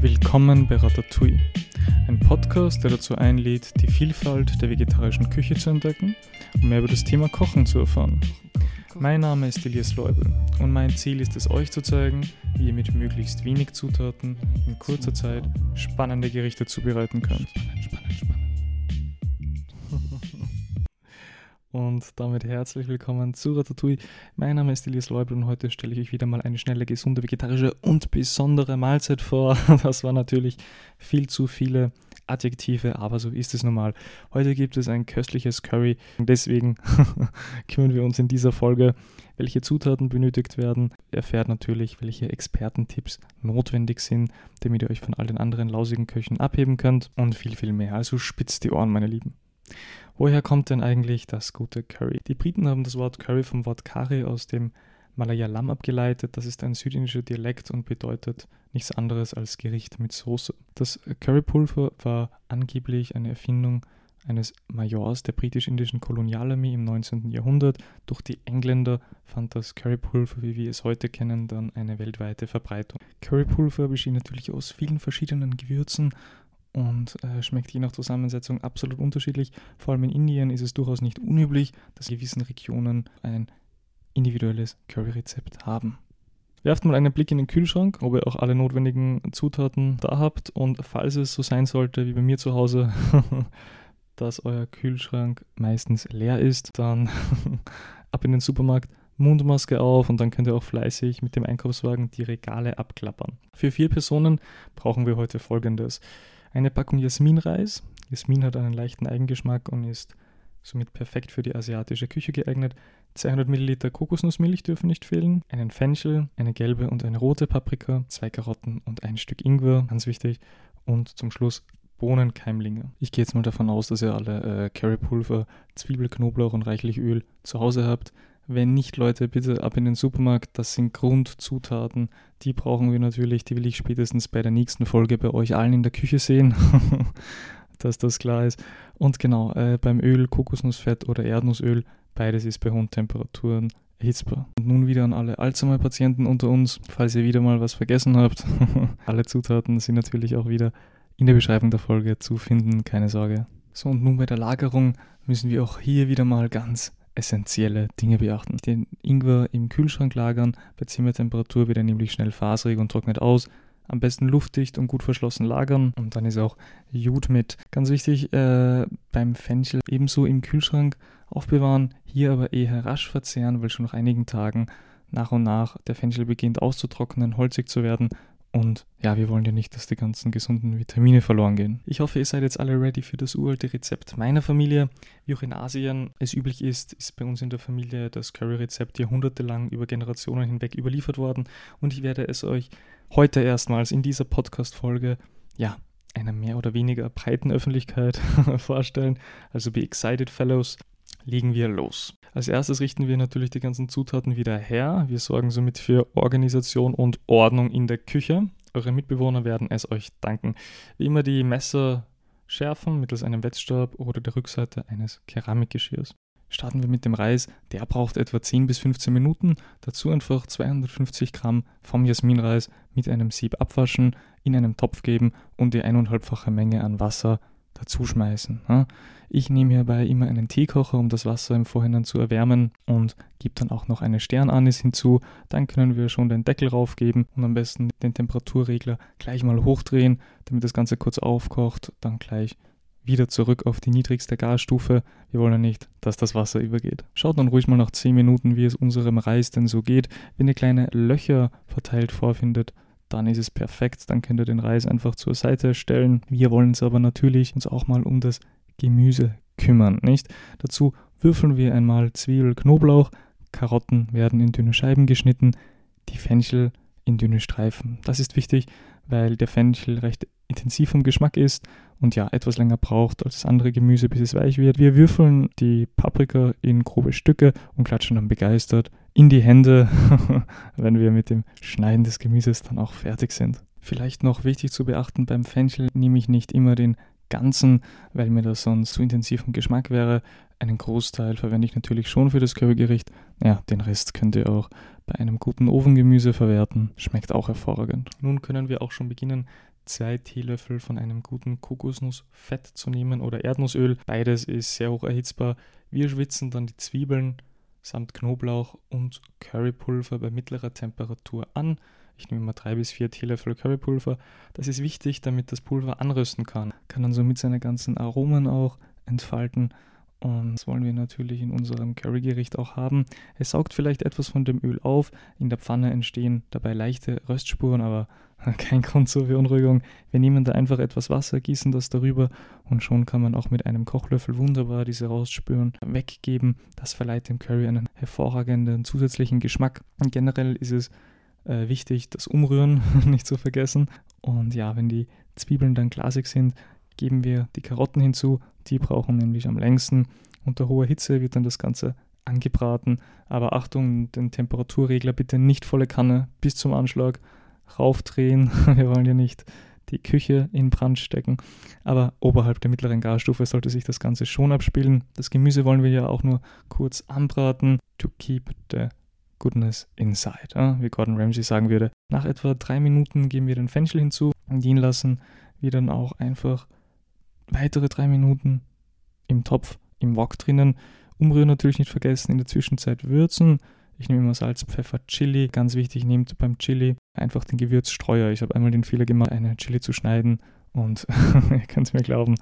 Willkommen bei Ratatouille, ein Podcast, der dazu einlädt, die Vielfalt der vegetarischen Küche zu entdecken und mehr über das Thema Kochen zu erfahren. Mein Name ist Elias Leubel und mein Ziel ist es, euch zu zeigen, wie ihr mit möglichst wenig Zutaten in kurzer Zeit spannende Gerichte zubereiten könnt. Und damit herzlich willkommen zu Ratatouille. Mein Name ist Elias Leubel und heute stelle ich euch wieder mal eine schnelle, gesunde, vegetarische und besondere Mahlzeit vor. Das war natürlich viel zu viele Adjektive, aber so ist es normal. Heute gibt es ein köstliches Curry und deswegen kümmern wir uns in dieser Folge, welche Zutaten benötigt werden. Erfährt natürlich, welche Expertentipps notwendig sind, damit ihr euch von all den anderen lausigen Köchen abheben könnt und viel, viel mehr. Also spitzt die Ohren, meine Lieben. Woher kommt denn eigentlich das gute Curry? Die Briten haben das Wort Curry vom Wort Curry aus dem Malayalam abgeleitet. Das ist ein südindischer Dialekt und bedeutet nichts anderes als Gericht mit Soße. Das Currypulver war angeblich eine Erfindung eines Majors der britisch-indischen Kolonialarmee im 19. Jahrhundert. Durch die Engländer fand das Currypulver, wie wir es heute kennen, dann eine weltweite Verbreitung. Currypulver besteht natürlich aus vielen verschiedenen Gewürzen und äh, schmeckt je nach Zusammensetzung absolut unterschiedlich. Vor allem in Indien ist es durchaus nicht unüblich, dass gewissen Regionen ein individuelles Curry-Rezept haben. Werft mal einen Blick in den Kühlschrank, ob ihr auch alle notwendigen Zutaten da habt und falls es so sein sollte wie bei mir zu Hause, dass euer Kühlschrank meistens leer ist, dann ab in den Supermarkt, Mundmaske auf und dann könnt ihr auch fleißig mit dem Einkaufswagen die Regale abklappern. Für vier Personen brauchen wir heute folgendes eine Packung Jasminreis. Jasmin hat einen leichten Eigengeschmack und ist somit perfekt für die asiatische Küche geeignet. 200 Milliliter Kokosnussmilch dürfen nicht fehlen, einen Fenchel, eine gelbe und eine rote Paprika, zwei Karotten und ein Stück Ingwer, ganz wichtig. Und zum Schluss Bohnenkeimlinge. Ich gehe jetzt mal davon aus, dass ihr alle äh, Currypulver, Zwiebel, Knoblauch und reichlich Öl zu Hause habt. Wenn nicht, Leute, bitte ab in den Supermarkt. Das sind Grundzutaten. Die brauchen wir natürlich. Die will ich spätestens bei der nächsten Folge bei euch allen in der Küche sehen, dass das klar ist. Und genau, äh, beim Öl, Kokosnussfett oder Erdnussöl, beides ist bei hohen Temperaturen erhitzbar. Und nun wieder an alle Alzheimer-Patienten unter uns, falls ihr wieder mal was vergessen habt. alle Zutaten sind natürlich auch wieder in der Beschreibung der Folge zu finden, keine Sorge. So, und nun bei der Lagerung müssen wir auch hier wieder mal ganz essentielle Dinge beachten. Den Ingwer im Kühlschrank lagern, bei Zimmertemperatur wird er nämlich schnell faserig und trocknet aus. Am besten luftdicht und gut verschlossen lagern und dann ist auch Jud mit. Ganz wichtig äh, beim Fenchel ebenso im Kühlschrank aufbewahren, hier aber eher rasch verzehren, weil schon nach einigen Tagen nach und nach der Fenchel beginnt auszutrocknen, holzig zu werden und ja, wir wollen ja nicht, dass die ganzen gesunden Vitamine verloren gehen. Ich hoffe, ihr seid jetzt alle ready für das uralte Rezept meiner Familie. Wie auch in Asien es üblich ist, ist bei uns in der Familie das Curry-Rezept jahrhundertelang über Generationen hinweg überliefert worden. Und ich werde es euch heute erstmals in dieser Podcast-Folge, ja, einer mehr oder weniger breiten Öffentlichkeit vorstellen. Also be excited, fellows legen wir los. Als erstes richten wir natürlich die ganzen Zutaten wieder her. Wir sorgen somit für Organisation und Ordnung in der Küche. Eure Mitbewohner werden es euch danken. Wie immer die Messer schärfen mittels einem Wettstab oder der Rückseite eines Keramikgeschirrs. Starten wir mit dem Reis. Der braucht etwa 10 bis 15 Minuten. Dazu einfach 250 Gramm vom Jasminreis mit einem Sieb abwaschen, in einen Topf geben und die eineinhalbfache Menge an Wasser dazuschmeißen. Ich nehme hierbei immer einen Teekocher, um das Wasser im Vorhinein zu erwärmen und gebe dann auch noch eine Sternanis hinzu. Dann können wir schon den Deckel raufgeben und am besten den Temperaturregler gleich mal hochdrehen, damit das Ganze kurz aufkocht, dann gleich wieder zurück auf die niedrigste Gasstufe. Wir wollen ja nicht, dass das Wasser übergeht. Schaut dann ruhig mal nach 10 Minuten, wie es unserem Reis denn so geht. Wenn ihr kleine Löcher verteilt vorfindet, dann ist es perfekt. Dann könnt ihr den Reis einfach zur Seite stellen. Wir wollen uns aber natürlich uns auch mal um das Gemüse kümmern, nicht? Dazu würfeln wir einmal Zwiebel, Knoblauch, Karotten werden in dünne Scheiben geschnitten, die Fenchel in dünne Streifen. Das ist wichtig, weil der Fenchel recht intensiv vom Geschmack ist und ja etwas länger braucht als das andere Gemüse, bis es weich wird. Wir würfeln die Paprika in grobe Stücke und klatschen dann begeistert in die Hände, wenn wir mit dem Schneiden des Gemüses dann auch fertig sind. Vielleicht noch wichtig zu beachten, beim Fenchel nehme ich nicht immer den ganzen, weil mir das sonst zu intensiv im Geschmack wäre. Einen Großteil verwende ich natürlich schon für das Currygericht. Ja, den Rest könnt ihr auch bei einem guten Ofengemüse verwerten. Schmeckt auch hervorragend. Nun können wir auch schon beginnen, zwei Teelöffel von einem guten Kokosnussfett zu nehmen oder Erdnussöl. Beides ist sehr hoch erhitzbar. Wir schwitzen dann die Zwiebeln samt Knoblauch und Currypulver bei mittlerer Temperatur an. Ich nehme mal drei bis vier Teelöffel Currypulver. Das ist wichtig, damit das Pulver anrösten kann. Kann dann somit seine ganzen Aromen auch entfalten. Und das wollen wir natürlich in unserem Currygericht auch haben. Es saugt vielleicht etwas von dem Öl auf. In der Pfanne entstehen dabei leichte Röstspuren, aber kein Grund zur Beunruhigung. Wir nehmen da einfach etwas Wasser, gießen das darüber und schon kann man auch mit einem Kochlöffel wunderbar diese Röstspuren weggeben. Das verleiht dem Curry einen hervorragenden zusätzlichen Geschmack. Und generell ist es äh, wichtig, das Umrühren nicht zu vergessen. Und ja, wenn die Zwiebeln dann glasig sind, geben wir die Karotten hinzu. Die brauchen nämlich am längsten. Unter hoher Hitze wird dann das Ganze angebraten. Aber Achtung, den Temperaturregler bitte nicht volle Kanne bis zum Anschlag raufdrehen. Wir wollen ja nicht die Küche in Brand stecken. Aber oberhalb der mittleren Garstufe sollte sich das Ganze schon abspielen. Das Gemüse wollen wir ja auch nur kurz anbraten. To keep the goodness inside, wie Gordon Ramsay sagen würde. Nach etwa drei Minuten geben wir den Fenchel hinzu und ihn lassen wir dann auch einfach weitere drei Minuten im Topf, im Wok drinnen. Umrühren natürlich nicht vergessen, in der Zwischenzeit würzen. Ich nehme immer Salz, Pfeffer, Chili. Ganz wichtig, nehmt beim Chili einfach den Gewürzstreuer. Ich habe einmal den Fehler gemacht, eine Chili zu schneiden und ihr könnt es mir glauben,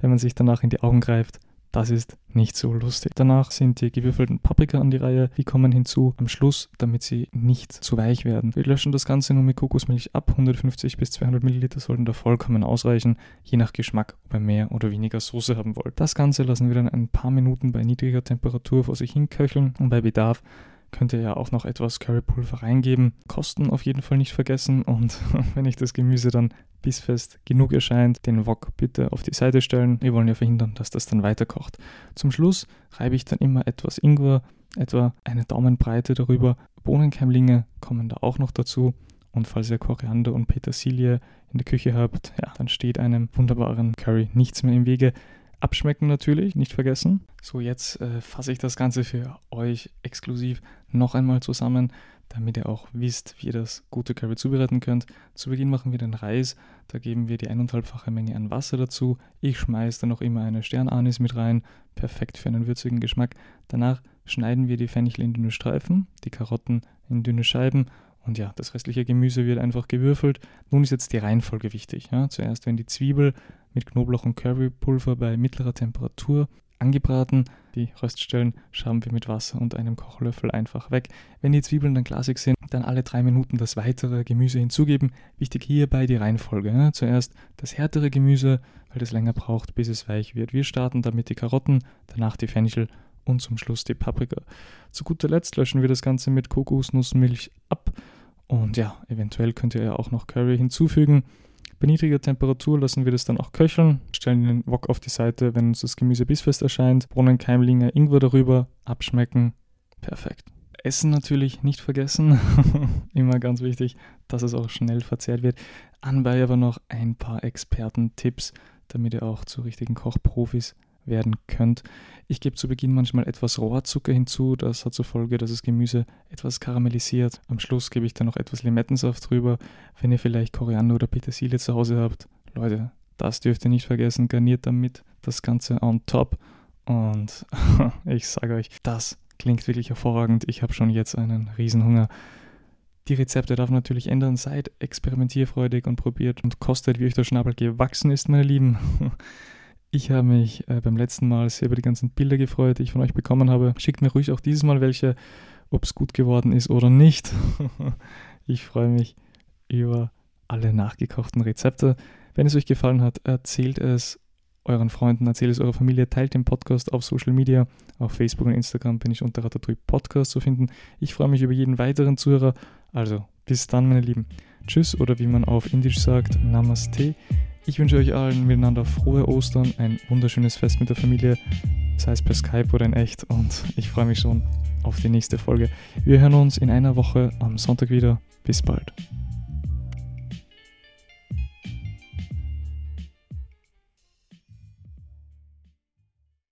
wenn man sich danach in die Augen greift, das ist nicht so lustig. Danach sind die gewürfelten Paprika an die Reihe. Die kommen hinzu am Schluss, damit sie nicht zu weich werden. Wir löschen das Ganze nur mit Kokosmilch ab. 150 bis 200 Milliliter sollten da vollkommen ausreichen, je nach Geschmack, ob ihr mehr oder weniger Soße haben wollt. Das Ganze lassen wir dann ein paar Minuten bei niedriger Temperatur vor sich hin köcheln und bei Bedarf könnt ihr ja auch noch etwas Currypulver reingeben. Kosten auf jeden Fall nicht vergessen und wenn ich das Gemüse dann bissfest genug erscheint, den Wok bitte auf die Seite stellen. Wir wollen ja verhindern, dass das dann weiter kocht. Zum Schluss reibe ich dann immer etwas Ingwer, etwa eine Daumenbreite darüber. Bohnenkeimlinge kommen da auch noch dazu. Und falls ihr Koriander und Petersilie in der Küche habt, ja, dann steht einem wunderbaren Curry nichts mehr im Wege. Abschmecken natürlich, nicht vergessen. So, jetzt äh, fasse ich das Ganze für euch exklusiv noch einmal zusammen damit ihr auch wisst, wie ihr das gute Curry zubereiten könnt. Zu Beginn machen wir den Reis, da geben wir die eineinhalbfache Menge an Wasser dazu. Ich schmeiße dann noch immer eine Sternanis mit rein, perfekt für einen würzigen Geschmack. Danach schneiden wir die Fenchel in dünne Streifen, die Karotten in dünne Scheiben und ja, das restliche Gemüse wird einfach gewürfelt. Nun ist jetzt die Reihenfolge wichtig. Ja. Zuerst werden die Zwiebel mit Knoblauch und Currypulver bei mittlerer Temperatur angebraten. Die Röststellen schaben wir mit Wasser und einem Kochlöffel einfach weg. Wenn die Zwiebeln dann glasig sind, dann alle drei Minuten das weitere Gemüse hinzugeben. Wichtig hierbei die Reihenfolge. Ja. Zuerst das härtere Gemüse, weil das länger braucht, bis es weich wird. Wir starten damit die Karotten, danach die Fenchel und zum Schluss die Paprika. Zu guter Letzt löschen wir das Ganze mit Kokosnussmilch ab. Und ja, eventuell könnt ihr ja auch noch Curry hinzufügen. Bei niedriger Temperatur lassen wir das dann auch köcheln, stellen den Wok auf die Seite, wenn uns das Gemüse bissfest erscheint, Bohnenkeimlinge, Ingwer darüber, abschmecken. Perfekt. Essen natürlich nicht vergessen. Immer ganz wichtig, dass es auch schnell verzehrt wird. Anbei aber noch ein paar Experten-Tipps, damit ihr auch zu richtigen Kochprofis werden könnt. Ich gebe zu Beginn manchmal etwas Rohrzucker hinzu, das hat zur Folge, dass das Gemüse etwas karamellisiert. Am Schluss gebe ich dann noch etwas Limettensaft drüber. Wenn ihr vielleicht Koriander oder Petersilie zu Hause habt, Leute, das dürft ihr nicht vergessen, garniert damit das Ganze on top. Und ich sage euch, das klingt wirklich hervorragend. Ich habe schon jetzt einen Riesenhunger. Die Rezepte darf natürlich ändern. Seid experimentierfreudig und probiert und kostet, wie euch der Schnabel gewachsen ist, meine Lieben. Ich habe mich äh, beim letzten Mal sehr über die ganzen Bilder gefreut, die ich von euch bekommen habe. Schickt mir ruhig auch dieses Mal welche, ob es gut geworden ist oder nicht. ich freue mich über alle nachgekochten Rezepte. Wenn es euch gefallen hat, erzählt es euren Freunden, erzählt es eurer Familie, teilt den Podcast auf Social Media. Auf Facebook und Instagram bin ich unter Ratatouille Podcast zu finden. Ich freue mich über jeden weiteren Zuhörer. Also, bis dann, meine Lieben. Tschüss oder wie man auf Indisch sagt, Namaste. Ich wünsche euch allen miteinander frohe Ostern, ein wunderschönes Fest mit der Familie, sei es per Skype oder in echt. Und ich freue mich schon auf die nächste Folge. Wir hören uns in einer Woche am Sonntag wieder. Bis bald.